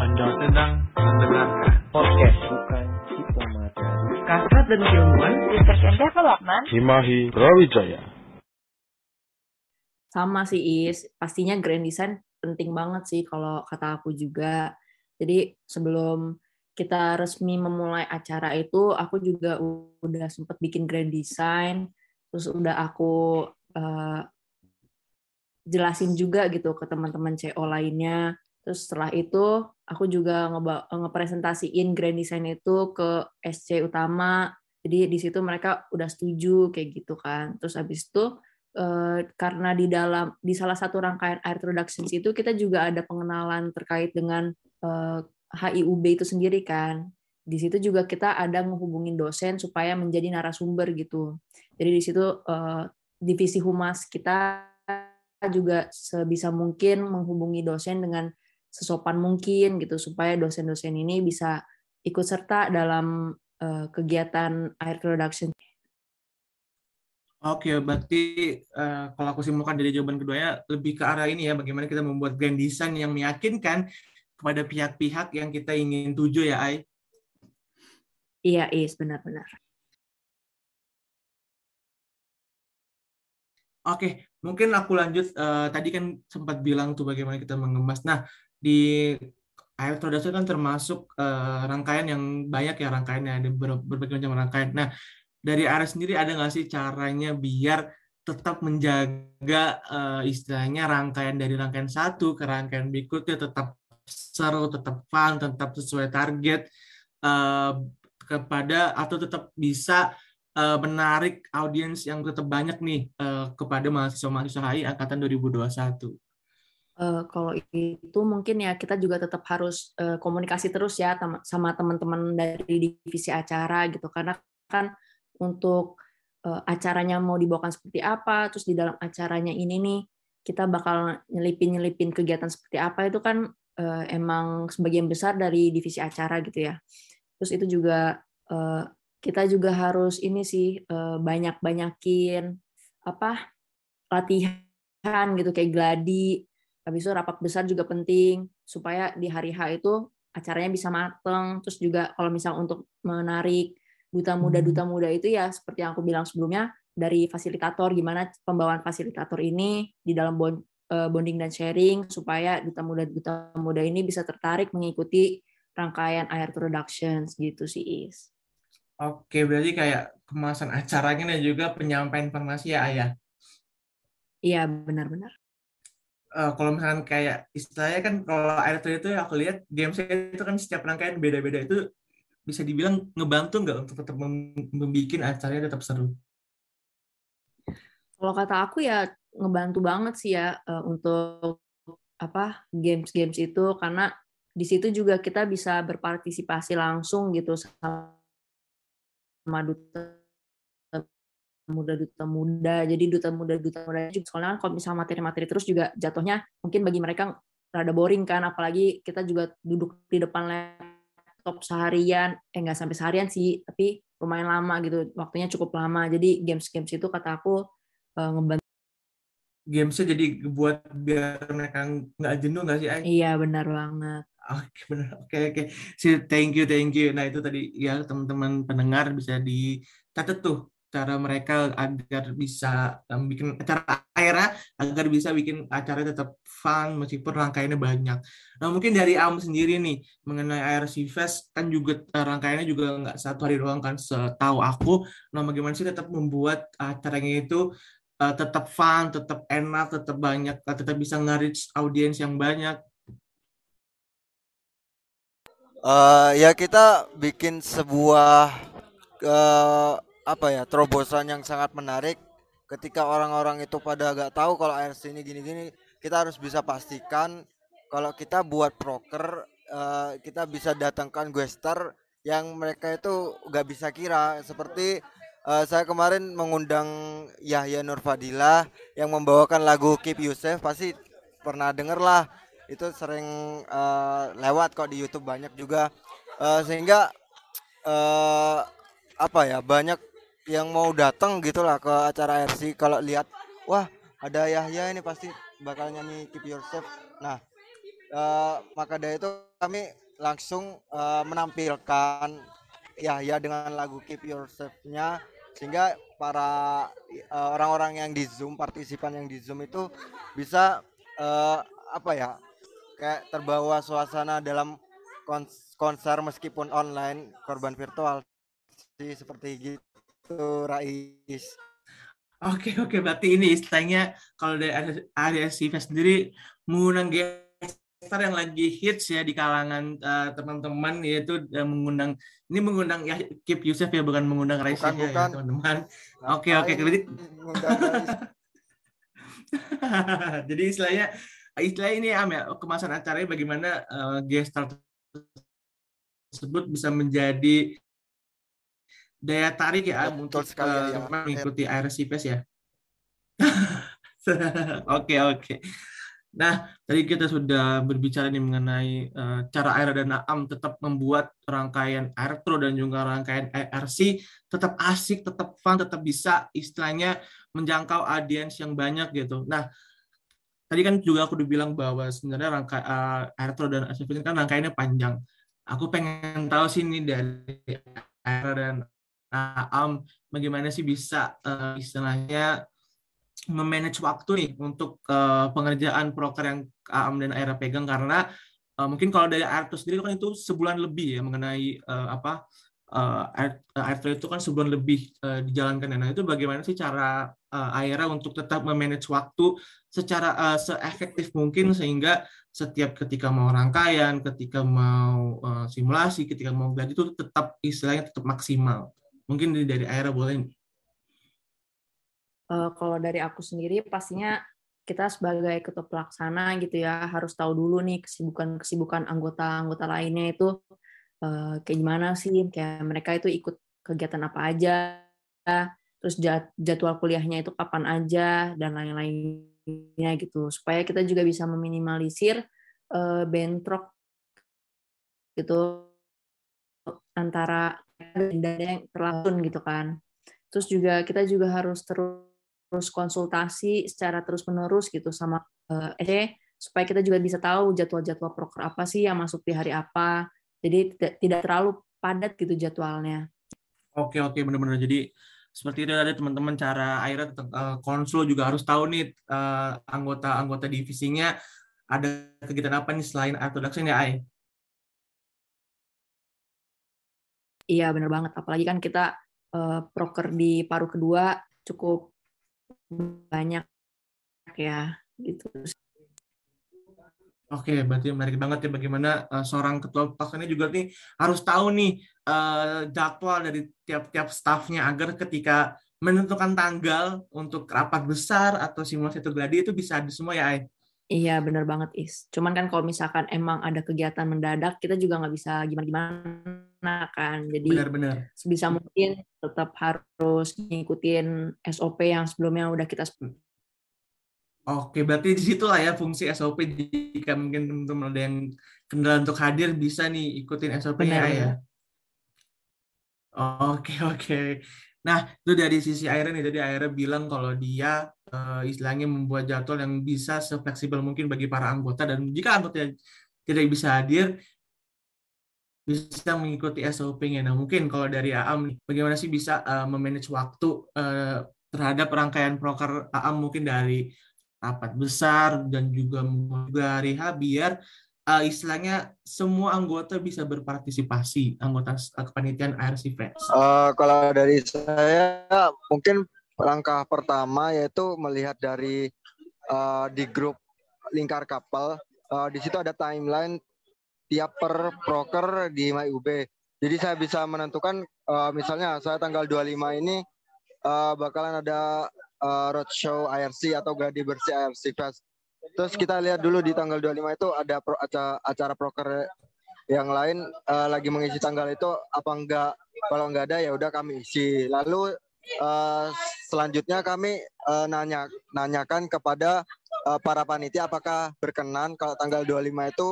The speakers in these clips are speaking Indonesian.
Anda sedang mendengarkan podcast bukan diplomateri. Kasrat dan keilmuan Research and Development Himahi Brawijaya. Sama sih Is, pastinya grand design penting banget sih kalau kata aku juga. Jadi sebelum kita resmi memulai acara itu, aku juga udah sempat bikin grand design, terus udah aku uh, jelasin juga gitu ke teman-teman CO lainnya. Terus setelah itu aku juga ngeba- ngepresentasiin grand design itu ke SC utama. Jadi di situ mereka udah setuju kayak gitu kan. Terus habis itu eh, karena di dalam di salah satu rangkaian air productions itu kita juga ada pengenalan terkait dengan eh, HIUB itu sendiri kan. Di situ juga kita ada menghubungin dosen supaya menjadi narasumber gitu. Jadi di situ eh, divisi humas kita juga sebisa mungkin menghubungi dosen dengan sesopan mungkin gitu supaya dosen-dosen ini bisa ikut serta dalam uh, kegiatan air production. Oke, berarti uh, kalau aku simpulkan dari jawaban keduanya lebih ke arah ini ya, bagaimana kita membuat grand design yang meyakinkan kepada pihak-pihak yang kita ingin tuju ya, Ai. Iya, Is, benar-benar. Oke, mungkin aku lanjut. Uh, tadi kan sempat bilang tuh bagaimana kita mengemas. Nah, di air production kan termasuk uh, rangkaian yang banyak ya rangkaiannya ada ber berbagai macam rangkaian. Nah, dari area sendiri ada nggak sih caranya biar tetap menjaga uh, istilahnya rangkaian dari rangkaian satu ke rangkaian berikutnya tetap seru, tetap fun, tetap sesuai target uh, kepada atau tetap bisa uh, menarik audiens yang tetap banyak nih uh, kepada mahasiswa-mahasiswa HI angkatan 2021. Uh, kalau itu mungkin ya kita juga tetap harus uh, komunikasi terus ya sama teman-teman dari divisi acara gitu. Karena kan untuk uh, acaranya mau dibawakan seperti apa terus di dalam acaranya ini nih kita bakal nyelipin nyelipin kegiatan seperti apa itu kan uh, emang sebagian besar dari divisi acara gitu ya. Terus itu juga uh, kita juga harus ini sih uh, banyak banyakin apa latihan gitu kayak gladi habis itu rapat besar juga penting supaya di hari H itu acaranya bisa mateng terus juga kalau misal untuk menarik duta muda duta muda itu ya seperti yang aku bilang sebelumnya dari fasilitator gimana pembawaan fasilitator ini di dalam bonding dan sharing supaya duta muda duta muda ini bisa tertarik mengikuti rangkaian air productions gitu sih is. Oke berarti kayak kemasan acaranya dan juga penyampaian informasi ya ayah. Iya benar-benar uh, kalau misalkan kayak istilahnya kan kalau air itu aku lihat saya itu kan setiap rangkaian beda-beda itu bisa dibilang ngebantu nggak untuk tetap membuat acaranya tetap seru? Kalau kata aku ya ngebantu banget sih ya uh, untuk apa games-games itu karena di situ juga kita bisa berpartisipasi langsung gitu sama duta muda duta muda jadi duta muda duta muda juga soalnya kalau misalnya materi-materi terus juga jatuhnya mungkin bagi mereka rada boring kan apalagi kita juga duduk di depan laptop seharian eh nggak sampai seharian sih tapi lumayan lama gitu waktunya cukup lama jadi games-games itu kata aku uh, ngebantu gamesnya jadi buat biar mereka nggak jenuh nggak sih Ay? iya benar banget Oke benar. Oke oke. Si thank you thank you. Nah itu tadi ya teman-teman pendengar bisa dicatat tuh cara mereka agar bisa um, bikin acara akhirnya agar bisa bikin acara tetap fun meskipun rangkaiannya banyak. Nah mungkin dari Am sendiri nih mengenai IRC Fest kan juga uh, rangkaiannya juga nggak satu hari doang kan setahu aku. Nah bagaimana sih tetap membuat acaranya itu uh, tetap fun, tetap enak, tetap banyak, uh, tetap bisa nge-reach audiens yang banyak. Uh, ya kita bikin sebuah uh, apa ya terobosan yang sangat menarik ketika orang-orang itu pada gak tahu kalau ARC ini gini-gini kita harus bisa pastikan kalau kita buat proker uh, kita bisa datangkan guester yang mereka itu gak bisa kira. Seperti uh, saya kemarin mengundang Yahya Nurfadilah yang membawakan lagu Keep Yusuf pasti pernah denger lah itu sering uh, lewat kok di YouTube banyak juga. Uh, sehingga uh, apa ya banyak yang mau datang gitulah ke acara RC kalau lihat wah ada Yahya ini pasti bakal nyanyi Keep Yourself nah eh, maka dari itu kami langsung eh, menampilkan ya ya dengan lagu Keep Yourself-nya sehingga para eh, orang-orang yang di Zoom partisipan yang di Zoom itu bisa eh, apa ya kayak terbawa suasana dalam kons- konser meskipun online korban virtual sih seperti gitu Rais. Oke oke berarti ini istilahnya kalau dari ADSIV sendiri mengundang gestar yang lagi hits ya di kalangan eh, teman-teman yaitu eh, mengundang ini mengundang ya Kip Yusuf ya bukan mengundang Raisa Bukan, ya, bukan. teman-teman. Oke, oke, Ngapain berarti- Rais? Jadi istilahnya istilahnya ini Am ya kemasan acaranya bagaimana eh, gestar tersebut bisa menjadi daya tarik ya Am, Betul untuk sekali, eh, ya. teman mengikuti IRCPS ya. Oke oke. Nah tadi kita sudah berbicara nih mengenai eh, cara Aira dan Naam tetap membuat rangkaian Airtro dan juga rangkaian IRC tetap asik, tetap fun, tetap bisa istilahnya menjangkau audiens yang banyak gitu. Nah tadi kan juga aku udah bilang bahwa sebenarnya rangka uh, Airtro dan ini kan rangkaiannya panjang. Aku pengen tahu sih nih dari Aira dan Aam bagaimana sih bisa uh, istilahnya memanage waktu nih untuk uh, pengerjaan proker yang Aam dan Aira pegang karena uh, mungkin kalau dari Airtro sendiri kan itu sebulan lebih ya mengenai uh, apa uh, Airtro itu kan sebulan lebih uh, dijalankan. Nah itu bagaimana sih cara uh, Aira untuk tetap memanage waktu secara uh, seefektif mungkin sehingga setiap ketika mau rangkaian, ketika mau uh, simulasi, ketika mau belajar itu tetap istilahnya tetap maksimal. Mungkin dari, Aira boleh nih. Eh, kalau dari aku sendiri pastinya kita sebagai ketua pelaksana gitu ya harus tahu dulu nih kesibukan-kesibukan anggota-anggota lainnya itu eh, kayak gimana sih? Kayak mereka itu ikut kegiatan apa aja? Terus jad- jadwal kuliahnya itu kapan aja? Dan lain-lainnya gitu. Supaya kita juga bisa meminimalisir eh, bentrok gitu antara dan yang terlalu gitu kan. Terus juga kita juga harus terus konsultasi secara terus menerus gitu sama eh ED supaya kita juga bisa tahu jadwal-jadwal proker apa sih yang masuk di hari apa. Jadi tidak, tidak terlalu padat gitu jadwalnya. Oke oke benar-benar jadi seperti itu ada teman-teman cara tetap eh, konsul juga harus tahu nih eh, anggota-anggota divisinya ada kegiatan apa nih selain introduction ya Ai. Iya benar banget apalagi kan kita eh, proker di paruh kedua cukup banyak ya gitu Oke, berarti menarik banget ya bagaimana eh, seorang ketua pasukannya juga nih harus tahu nih eh, jadwal dari tiap-tiap stafnya agar ketika menentukan tanggal untuk rapat besar atau simulasi gladi itu bisa ada semua ya Ai. Iya benar banget Is. Cuman kan kalau misalkan emang ada kegiatan mendadak kita juga nggak bisa gimana-gimana kan. Jadi Benar-benar. sebisa mungkin tetap harus ngikutin SOP yang sebelumnya udah kita Oke, berarti di situ lah ya fungsi SOP jika mungkin teman-teman ada yang kendala untuk hadir bisa nih ikutin SOP-nya Benar, ya. Oke, oke. Nah, itu dari sisi Aira nih. Jadi Aira bilang kalau dia eh, istilahnya membuat jadwal yang bisa sefleksibel mungkin bagi para anggota dan jika anggota tidak bisa hadir bisa mengikuti SOP-nya. Nah, mungkin kalau dari Aam bagaimana sih bisa eh, memanage waktu eh, terhadap rangkaian proker Aam mungkin dari rapat besar dan juga juga H biar uh, istilahnya semua anggota bisa berpartisipasi anggota uh, kepanitiaan IRC Fest. Eh, kalau dari saya mungkin langkah pertama yaitu melihat dari eh, di grup lingkar kapal eh, di situ ada timeline tiap per proker di MyUB. Jadi saya bisa menentukan eh, misalnya saya tanggal 25 ini eh, bakalan ada eh, roadshow IRC atau gladi bersih IRC Fest. Terus kita lihat dulu di tanggal 25 itu ada pro- acara, acara proker yang lain eh, lagi mengisi tanggal itu apa enggak kalau enggak ada ya udah kami isi lalu eh, selanjutnya kami eh, nanya nanyakan kepada eh, para panitia apakah berkenan kalau tanggal 25 itu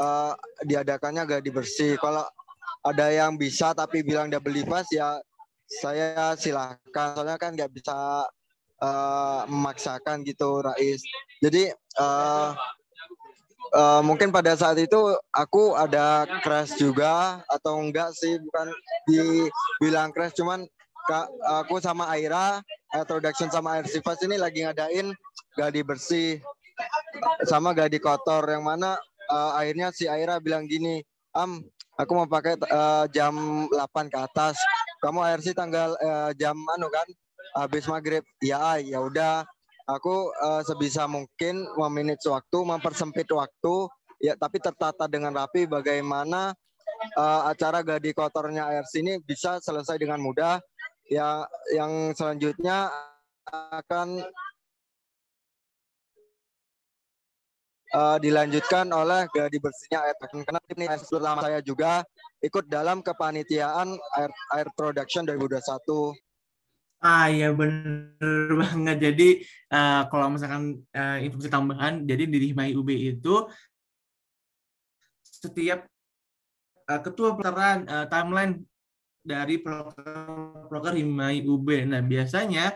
eh, diadakannya gladi bersih. Kalau ada yang bisa tapi bilang dia beli pas ya saya silahkan. Soalnya kan nggak bisa eh, memaksakan gitu Rais. Jadi eh, uh, mungkin pada saat itu aku ada crash juga atau enggak sih? Bukan dibilang crash cuman Kak, aku sama Aira, Air Production sama Air Sifas ini lagi ngadain gadi bersih sama gadi kotor yang mana uh, akhirnya si Aira bilang gini, Am, aku mau pakai uh, jam 8 ke atas. Kamu air sih tanggal uh, jam anu kan habis maghrib. Ya, ya udah. Aku uh, sebisa mungkin memanage waktu, mempersempit waktu, ya tapi tertata dengan rapi bagaimana uh, acara gadi kotornya air sini bisa selesai dengan mudah ya yang selanjutnya akan uh, dilanjutkan oleh gladi bersihnya air karena ini pertama saya juga ikut dalam kepanitiaan air air production 2021 Ah iya bener banget. Jadi uh, kalau misalkan uh, informasi tambahan, jadi di Himai UB itu setiap uh, ketua pelataran uh, timeline dari proker Himai UB. Nah, biasanya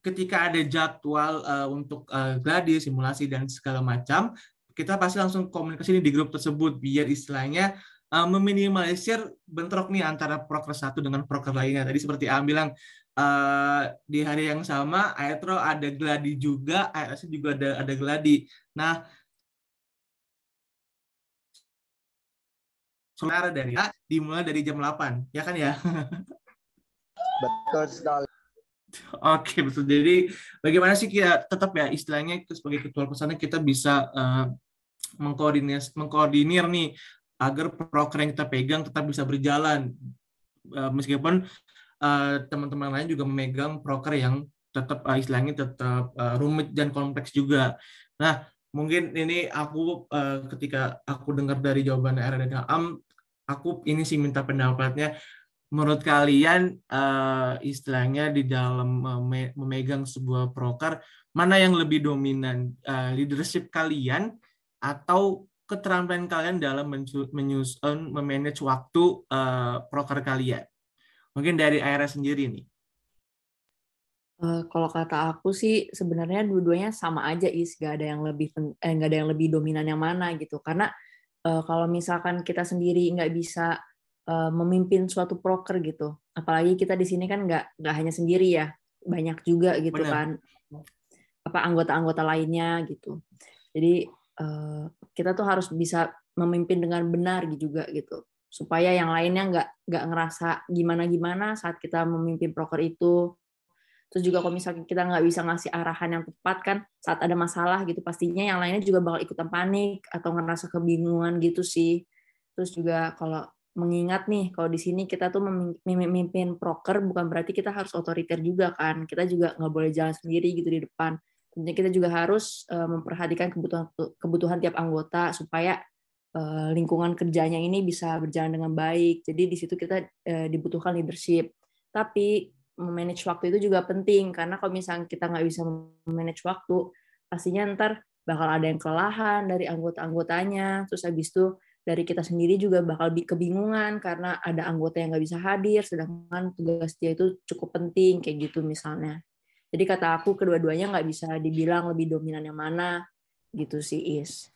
ketika ada jadwal uh, untuk uh, gladi, simulasi dan segala macam, kita pasti langsung komunikasi di grup tersebut biar istilahnya uh, meminimalisir bentrok nih antara proker satu dengan proker lainnya. Tadi seperti Am bilang uh, di hari yang sama Aetro ada gladi juga, ASC juga ada ada gladi. Nah, saudara dari A dimulai dari jam 8, ya kan ya? Betul sekali. Oke, betul. Jadi bagaimana sih kita tetap ya istilahnya sebagai ketua pesannya kita bisa uh, mengkoordinir mengkoordinir nih agar proker yang kita pegang tetap bisa berjalan uh, meskipun uh, teman-teman lain juga memegang proker yang tetap uh, istilahnya tetap uh, rumit dan kompleks juga. Nah, mungkin ini aku uh, ketika aku dengar dari jawaban RR dan Am aku ini sih minta pendapatnya menurut kalian uh, istilahnya di dalam memegang sebuah proker mana yang lebih dominan uh, leadership kalian atau keterampilan kalian dalam menyusun memanage waktu uh, proker kalian? Mungkin dari Aira sendiri nih. Kalau kata aku sih sebenarnya dua-duanya sama aja is. Gak ada yang lebih eh, gak ada yang lebih dominan yang mana gitu. Karena kalau misalkan kita sendiri nggak bisa uh, memimpin suatu proker gitu. Apalagi kita di sini kan nggak nggak hanya sendiri ya banyak juga gitu Benar. kan. Apa anggota-anggota lainnya gitu. Jadi uh, kita tuh harus bisa memimpin dengan benar juga gitu. Supaya yang lainnya nggak nggak ngerasa gimana gimana saat kita memimpin proker itu Terus juga kalau misalnya kita nggak bisa ngasih arahan yang tepat kan saat ada masalah gitu pastinya yang lainnya juga bakal ikutan panik atau ngerasa kebingungan gitu sih. Terus juga kalau mengingat nih kalau di sini kita tuh memimpin proker bukan berarti kita harus otoriter juga kan. Kita juga nggak boleh jalan sendiri gitu di depan. Tentunya kita juga harus eh, memperhatikan kebutuhan kebutuhan tiap anggota supaya eh, lingkungan kerjanya ini bisa berjalan dengan baik. Jadi di situ kita eh, dibutuhkan leadership. Tapi memanage waktu itu juga penting. Karena kalau misalnya kita nggak bisa memanage waktu pastinya ntar bakal ada yang kelelahan dari anggota-anggotanya. Terus habis itu dari kita sendiri juga bakal kebingungan karena ada anggota yang nggak bisa hadir sedangkan tugas dia itu cukup penting kayak gitu misalnya. Jadi kata aku kedua-duanya nggak bisa dibilang lebih dominan yang mana gitu sih is.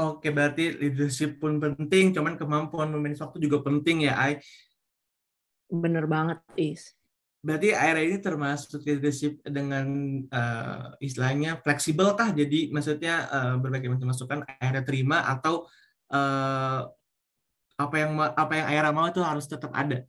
Oke, berarti leadership pun penting, cuman kemampuan memanage waktu juga penting ya, Ai. Bener banget, Is berarti area ini termasuk leadership dengan uh, istilahnya fleksibel kah? Jadi maksudnya uh, berbagai macam masukan area terima atau uh, apa yang apa yang area mau itu harus tetap ada?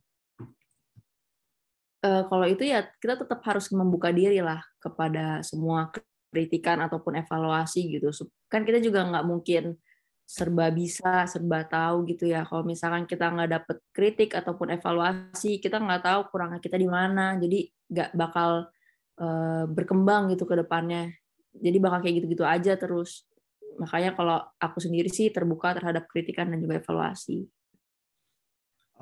Uh, kalau itu ya kita tetap harus membuka diri lah kepada semua kritikan ataupun evaluasi gitu. Kan kita juga nggak mungkin serba bisa, serba tahu gitu ya. Kalau misalkan kita nggak dapet kritik ataupun evaluasi, kita nggak tahu kurangnya kita di mana. Jadi nggak bakal uh, berkembang gitu ke depannya. Jadi bakal kayak gitu-gitu aja terus. Makanya kalau aku sendiri sih terbuka terhadap kritikan dan juga evaluasi.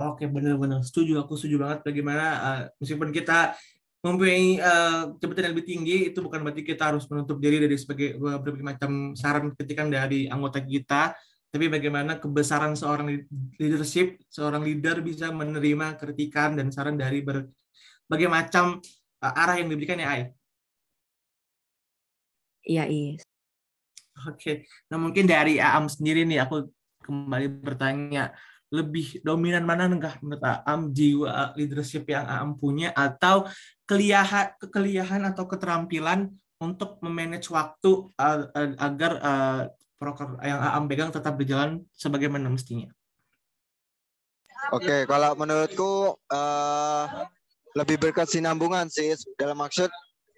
Oke, benar-benar setuju. Aku setuju banget bagaimana uh, meskipun kita mempunyai uh, jabatan yang lebih tinggi itu bukan berarti kita harus menutup diri dari sebagai berbagai macam saran kritikan dari anggota kita tapi bagaimana kebesaran seorang leadership seorang leader bisa menerima kritikan dan saran dari berbagai macam uh, arah yang diberikan ya Ai? Iya Is Oke, nah mungkin dari Aam sendiri nih aku kembali bertanya lebih dominan mana enggak menurut Aam jiwa leadership yang Aam punya atau keliahan kekeliahan atau keterampilan untuk memanage waktu agar uh, proker yang Aam pegang tetap berjalan sebagaimana mestinya. Oke, kalau menurutku uh, lebih berkesinambungan sih dalam maksud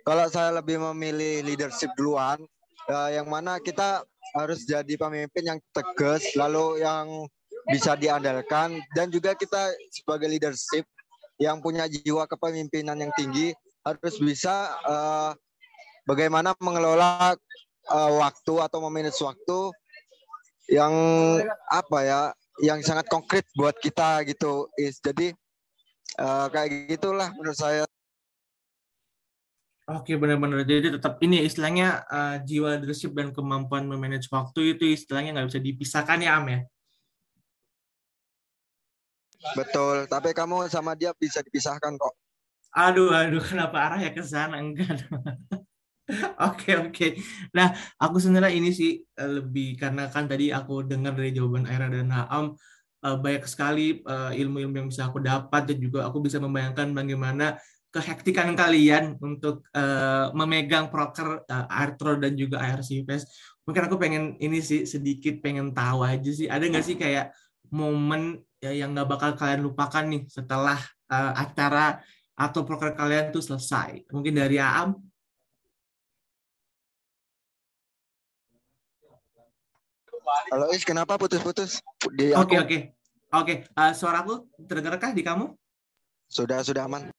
kalau saya lebih memilih leadership duluan uh, yang mana kita harus jadi pemimpin yang tegas lalu yang bisa diandalkan. Dan juga kita sebagai leadership yang punya jiwa kepemimpinan yang tinggi harus bisa uh, bagaimana mengelola uh, waktu atau memanage waktu yang apa ya yang sangat konkret buat kita gitu is. Jadi uh, kayak gitulah menurut saya. Oke benar-benar. Jadi tetap ini istilahnya uh, jiwa leadership dan kemampuan memanage waktu itu istilahnya nggak bisa dipisahkan ya Am ya. Betul, tapi kamu sama dia bisa dipisahkan kok. Aduh, aduh, kenapa arah ya ke sana? Enggak. Oke oke. Nah aku sebenarnya ini sih eh, lebih karena kan tadi aku dengar dari jawaban Aira dan Naam uh, banyak sekali uh, ilmu-ilmu yang bisa aku dapat dan juga aku bisa membayangkan bagaimana kehektikan kalian untuk memegang proker Artro dan juga ARCFS. Mungkin aku pengen ini sih sedikit pengen tahu aja sih ada nggak sih kayak momen ya, yang nggak bakal kalian lupakan nih setelah uh, acara atau proker kalian tuh selesai. Mungkin dari Aam Halo Is, kenapa putus-putus? Oke oke oke. Uh, suaraku terdengarkah di kamu? Sudah sudah aman.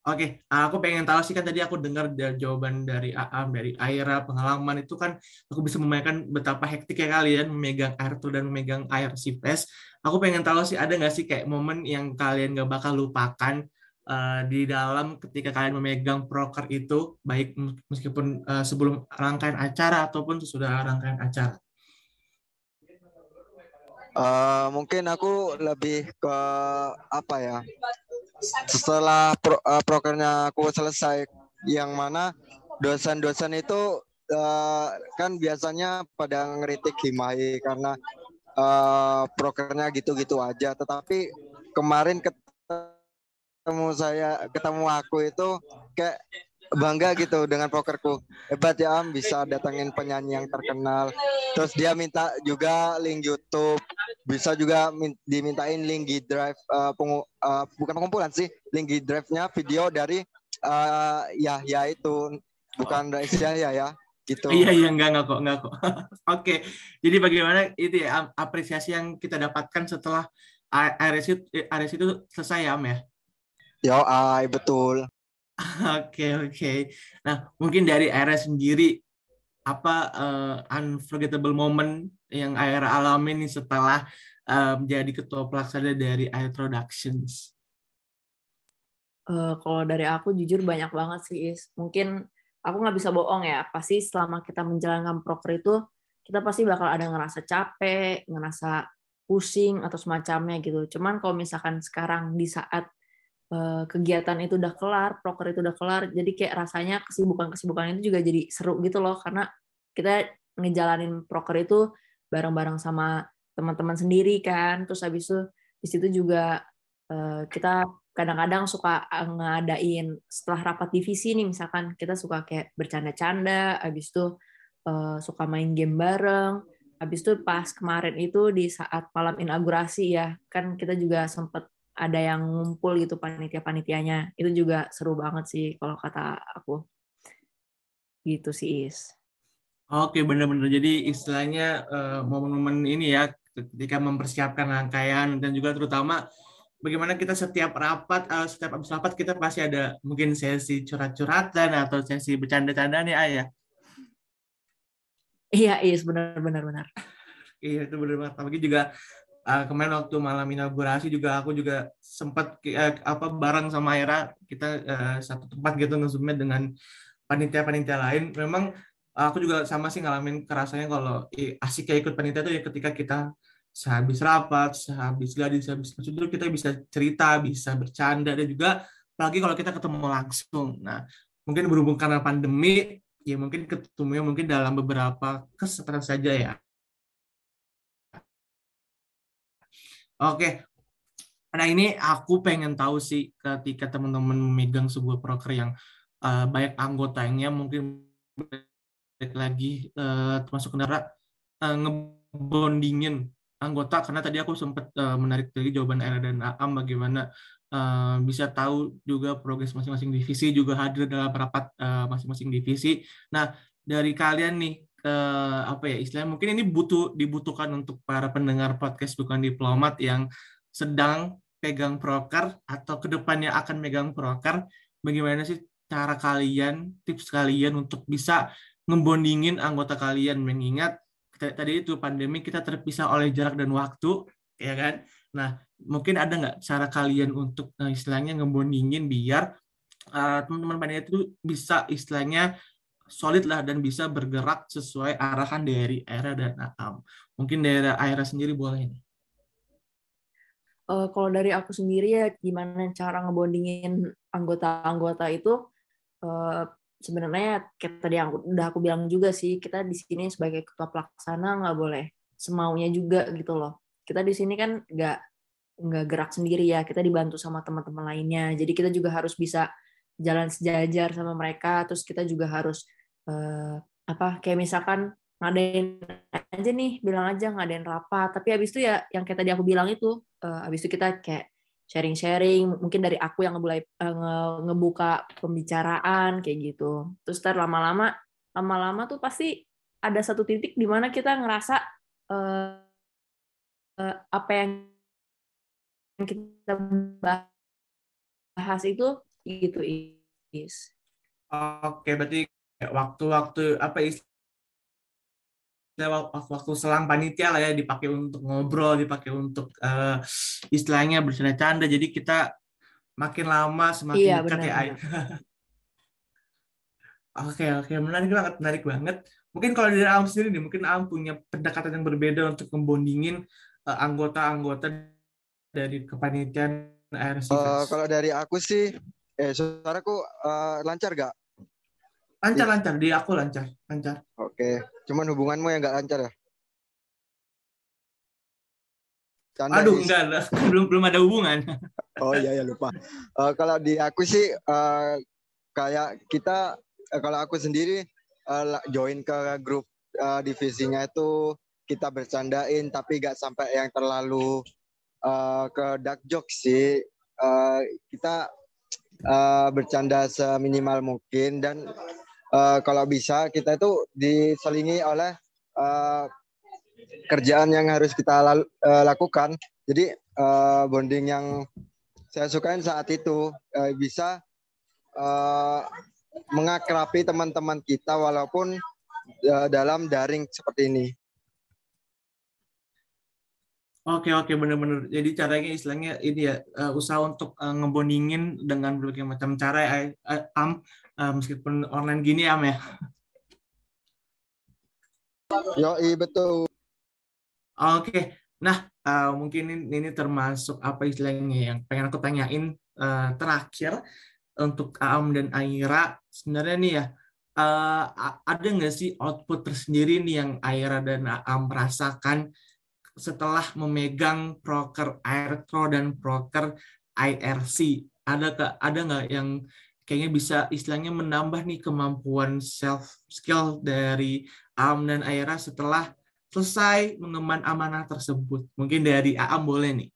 Oke, okay. aku pengen tahu sih kan tadi aku dengar dari jawaban dari Aam, dari Aira, pengalaman itu kan aku bisa membayangkan betapa hektiknya kalian memegang air tuh dan memegang air CPS. Aku pengen tahu sih ada nggak sih kayak momen yang kalian nggak bakal lupakan uh, di dalam ketika kalian memegang proker itu, baik meskipun uh, sebelum rangkaian acara ataupun sesudah rangkaian acara. Uh, mungkin aku lebih ke apa ya? Setelah pro, uh, prokernya aku selesai, yang mana dosen-dosen itu uh, kan biasanya pada ngeritik Himai karena uh, prokernya gitu-gitu aja. Tetapi kemarin ketemu saya, ketemu aku itu kayak bangga gitu dengan pokerku hebat ya Am bisa datangin penyanyi yang terkenal. Terus dia minta juga link YouTube bisa juga dimintain link G Drive uh, pengu uh, bukan pengumpulan sih link G Drive-nya video dari uh, ya ya itu. Bukan dari ya ya gitu. Iya iya enggak enggak kok enggak kok. Oke jadi bagaimana itu ya apresiasi yang kita dapatkan setelah RS itu RS itu selesai ya Am ya? Yo, ay, betul. Oke oke. Nah mungkin dari Aira sendiri apa uh, unforgettable moment yang Aira alami nih setelah uh, menjadi ketua pelaksana dari Air Productions? Uh, kalau dari aku jujur banyak banget sih Is. Mungkin aku nggak bisa bohong ya. Pasti selama kita menjalankan proker itu kita pasti bakal ada ngerasa capek, ngerasa pusing atau semacamnya gitu. Cuman kalau misalkan sekarang di saat Eh, kegiatan itu udah kelar, proker itu udah kelar, jadi kayak rasanya kesibukan-kesibukan itu juga jadi seru gitu loh, karena kita ngejalanin proker itu bareng-bareng sama teman-teman sendiri kan, terus habis itu di situ juga eh, kita kadang-kadang suka ngadain setelah rapat divisi nih misalkan kita suka kayak bercanda-canda, habis itu eh, suka main game bareng, habis itu pas kemarin itu di saat malam inaugurasi ya, kan kita juga sempet ada yang ngumpul gitu panitia-panitianya. Itu juga seru banget sih kalau kata aku. Gitu sih is oke benar-benar. Jadi istilahnya uh, momen-momen ini ya ketika mempersiapkan rangkaian dan juga terutama bagaimana kita setiap rapat uh, setiap habis rapat kita pasti ada mungkin sesi curhat-curhatan atau sesi bercanda-candaan ya. Ayah iya is benar-benar benar. Iya itu benar banget apalagi juga uh, kemarin waktu malam inaugurasi juga aku juga sempat uh, apa bareng sama Era kita uh, satu tempat gitu ngezoomnya dengan panitia-panitia lain. Memang aku juga sama sih ngalamin kerasanya kalau asik kayak ikut panitia itu ya ketika kita sehabis rapat, sehabis gadis, sehabis itu kita bisa cerita, bisa bercanda dan juga apalagi kalau kita ketemu langsung. Nah, mungkin berhubung karena pandemi ya mungkin ketemunya mungkin dalam beberapa kesempatan saja ya. Oke, nah ini aku pengen tahu sih ketika teman-teman memegang sebuah proker yang uh, banyak anggotanya mungkin lagi uh, termasuk kendara uh, ngebondingin anggota. Karena tadi aku sempat uh, menarik dari jawaban Era dan Am bagaimana uh, bisa tahu juga progres masing-masing divisi juga hadir dalam rapat masing-masing uh, divisi. Nah dari kalian nih uh, apa ya istilahnya? Mungkin ini butuh dibutuhkan untuk para pendengar podcast bukan diplomat yang sedang pegang proker atau ke depannya akan megang proker. Bagaimana sih cara kalian tips kalian untuk bisa ngebondingin anggota kalian mengingat tadi itu pandemi kita terpisah oleh jarak dan waktu ya kan nah mungkin ada nggak cara kalian untuk uh, istilahnya ngebondingin biar uh, teman-teman panitia itu bisa istilahnya solid lah dan bisa bergerak sesuai arahan dari Aira dan Aam. Mungkin dari Aira sendiri boleh nih. Uh, kalau dari aku sendiri ya gimana cara ngebondingin anggota-anggota itu uh, sebenarnya kayak tadi yang udah aku bilang juga sih kita di sini sebagai ketua pelaksana nggak boleh semaunya juga gitu loh. Kita di sini kan nggak nggak gerak sendiri ya kita dibantu sama teman-teman lainnya. Jadi kita juga harus bisa jalan sejajar sama mereka. Terus kita juga harus uh, apa kayak misalkan ngadain aja nih bilang aja ngadain rapat tapi habis itu ya yang kayak tadi aku bilang itu uh, habis itu kita kayak sharing-sharing mungkin dari aku yang mulai nge ngebuka pembicaraan kayak gitu. Terus ter lama-lama lama-lama tuh pasti ada satu titik di mana kita ngerasa uh, uh, apa yang kita bahas itu gitu is. Oke berarti waktu-waktu apa istilah waktu selang panitia lah ya dipakai untuk ngobrol, dipakai untuk uh, istilahnya bercanda-canda. Jadi kita makin lama semakin iya, dekat ya. Oke oke menarik banget menarik banget. Mungkin kalau dari Am sendiri nih, mungkin Am punya pendekatan yang berbeda untuk membondingin uh, anggota-anggota dari kepanitiaan ARC. Uh, kalau dari aku sih, eh suaraku uh, lancar gak? Lancar, lancar. Di aku lancar. Lancar. Oke. Cuman hubunganmu yang nggak lancar ya? Canda Aduh, enggak, enggak. Belum belum ada hubungan. Oh iya ya lupa. Uh, kalau di aku sih uh, kayak kita uh, kalau aku sendiri uh, join ke grup uh, divisinya itu kita bercandain tapi nggak sampai yang terlalu uh, ke dark joke sih. Uh, kita uh, bercanda seminimal mungkin dan uh, kalau bisa kita itu diselingi oleh uh, kerjaan yang harus kita lalu, uh, lakukan. Jadi uh, bonding yang saya sukain saat itu uh, bisa uh, mengakrapi teman-teman kita walaupun uh, dalam daring seperti ini. Oke oke benar-benar. Jadi caranya istilahnya ini ya uh, usaha untuk uh, ngebondingin dengan berbagai macam cara uh, am uh, meskipun online gini am ya. Yo betul. Oke, nah uh, mungkin ini, ini termasuk apa istilahnya yang pengen aku tanyain uh, terakhir untuk Am dan Aira. Sebenarnya nih ya, uh, ada nggak sih output tersendiri nih yang Aira dan Am rasakan setelah memegang proker Airtro dan proker IRC? Ada ke, ada nggak yang kayaknya bisa istilahnya menambah nih kemampuan self skill dari Am dan Aira setelah selesai mengemban amanah tersebut. Mungkin dari Aam boleh nih.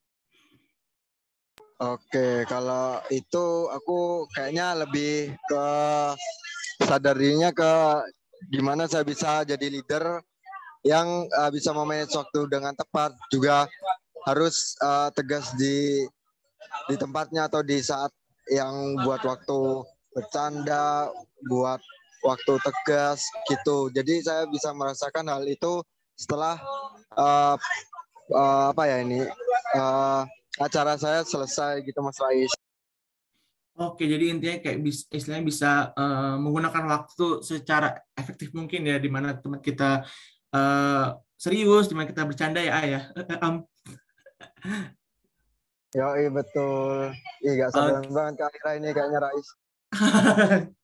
Oke, kalau itu aku kayaknya lebih ke sadarinya ke gimana saya bisa jadi leader yang uh, bisa memanage waktu dengan tepat juga harus uh, tegas di di tempatnya atau di saat yang buat waktu bercanda, buat waktu tegas gitu. Jadi saya bisa merasakan hal itu setelah uh, uh, apa ya ini uh, acara saya selesai gitu Mas Rais. Oke, jadi intinya kayak bis, istilahnya bisa uh, menggunakan waktu secara efektif mungkin ya, di mana teman kita uh, serius, di mana kita bercanda ya, ayah. um. Yo, iya betul. Iya, gak sabar okay. banget Ira ini kayaknya Rais.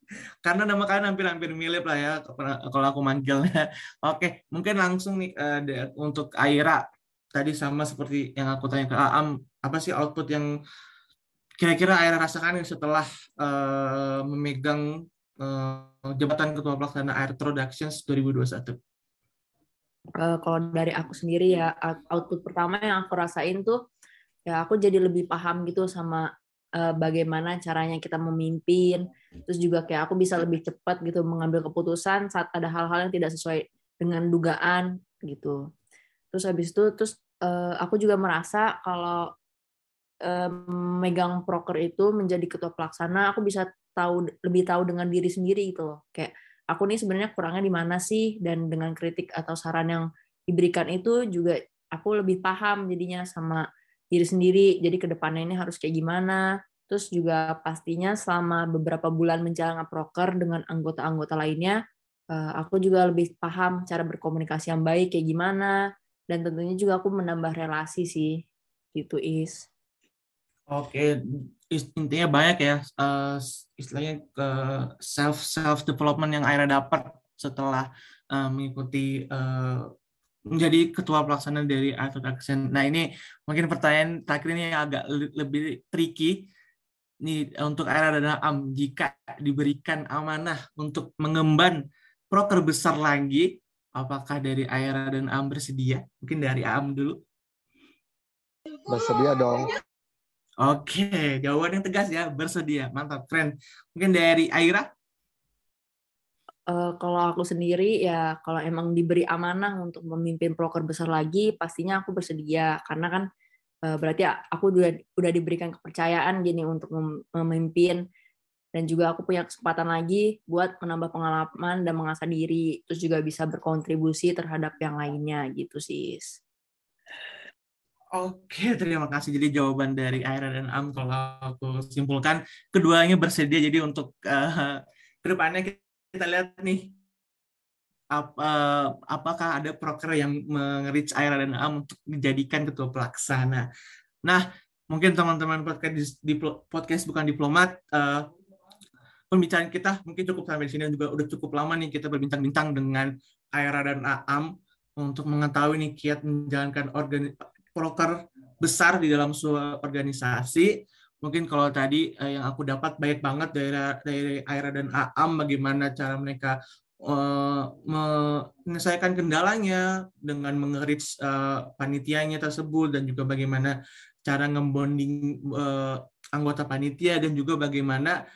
Karena nama kalian hampir-hampir mirip lah ya kalau aku manggilnya. Oke, mungkin langsung nih uh, untuk Aira tadi sama seperti yang aku tanya ke Aam, apa sih output yang kira-kira Aira rasakan setelah uh, memegang uh, jabatan Ketua Pelaksana Air Productions 2021? Uh, kalau dari aku sendiri ya output pertama yang aku rasain tuh ya aku jadi lebih paham gitu sama uh, bagaimana caranya kita memimpin. Terus juga kayak aku bisa lebih cepat gitu mengambil keputusan saat ada hal-hal yang tidak sesuai dengan dugaan gitu. Terus habis itu terus uh, aku juga merasa kalau uh, megang proker itu menjadi ketua pelaksana aku bisa tahu lebih tahu dengan diri sendiri gitu loh. Kayak aku nih sebenarnya kurangnya di mana sih? Dan dengan kritik atau saran yang diberikan itu juga aku lebih paham jadinya sama diri sendiri. Jadi ke depannya ini harus kayak gimana. Terus juga pastinya selama beberapa bulan menjalankan proker dengan anggota-anggota lainnya, eh, aku juga lebih paham cara berkomunikasi yang baik kayak gimana. Dan tentunya juga aku menambah relasi sih. Gitu is. Oke, intinya banyak ya uh, istilahnya ke self self development yang Aira dapat setelah uh, mengikuti menjadi ketua pelaksana dari Art Action. Nah ini mungkin pertanyaan terakhir ini yang agak lebih tricky. Ini untuk Aira dan Am, jika diberikan amanah untuk mengemban proker besar lagi, apakah dari Aira dan Am bersedia? Mungkin dari Am dulu. Bersedia dong. Oke, jawaban yang tegas ya, bersedia. Mantap, keren. Mungkin dari Aira? Uh, kalau aku sendiri ya kalau emang diberi amanah untuk memimpin proker besar lagi pastinya aku bersedia karena kan uh, berarti aku udah udah diberikan kepercayaan gini untuk memimpin dan juga aku punya kesempatan lagi buat menambah pengalaman dan mengasah diri terus juga bisa berkontribusi terhadap yang lainnya gitu sih. Oke, terima kasih. Jadi jawaban dari Aira dan Am kalau aku simpulkan keduanya bersedia jadi untuk uh, ke depannya kita lihat nih apa, apakah ada proker yang mengerich Aira dan Am untuk dijadikan ketua pelaksana. Nah, mungkin teman-teman podcast podcast bukan diplomat uh, pembicaraan kita mungkin cukup sampai di sini juga udah cukup lama nih kita berbincang-bincang dengan Aira dan Am untuk mengetahui nih kiat menjalankan organi proker besar di dalam sebuah organisasi mungkin kalau tadi uh, yang aku dapat baik banget dari dari Aira dan Aam bagaimana cara mereka uh, menyelesaikan kendalanya dengan mengerit uh, panitianya tersebut dan juga bagaimana cara ngebonding uh, anggota panitia dan juga bagaimana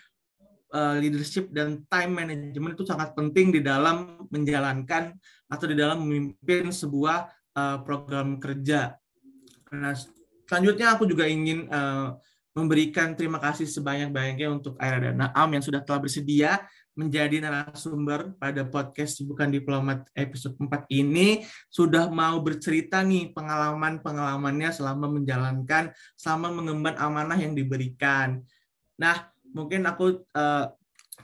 leadership dan time management itu sangat penting di dalam menjalankan atau di dalam memimpin sebuah uh, program kerja. Nah, selanjutnya aku juga ingin uh, memberikan terima kasih sebanyak-banyaknya untuk Aira dan Naam yang sudah telah bersedia menjadi narasumber pada podcast Bukan Diplomat episode 4 ini sudah mau bercerita nih pengalaman-pengalamannya selama menjalankan, selama mengemban amanah yang diberikan. Nah, mungkin aku uh,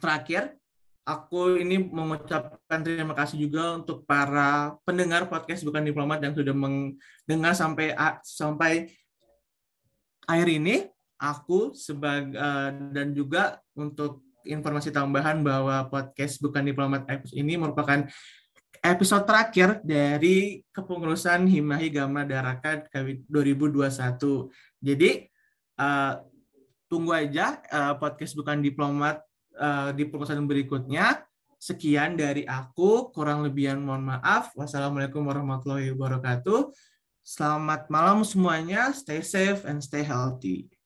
terakhir aku ini mengucapkan terima kasih juga untuk para pendengar podcast Bukan Diplomat yang sudah mendengar sampai sampai akhir ini aku sebagai uh, dan juga untuk informasi tambahan bahwa podcast bukan diplomat episode ini merupakan episode terakhir dari kepengurusan Himahi Gama Daraka 2021. Jadi uh, tunggu aja uh, podcast bukan diplomat uh, di pengurusan berikutnya. Sekian dari aku, kurang lebihan mohon maaf. Wassalamualaikum warahmatullahi wabarakatuh. Selamat malam semuanya, stay safe and stay healthy.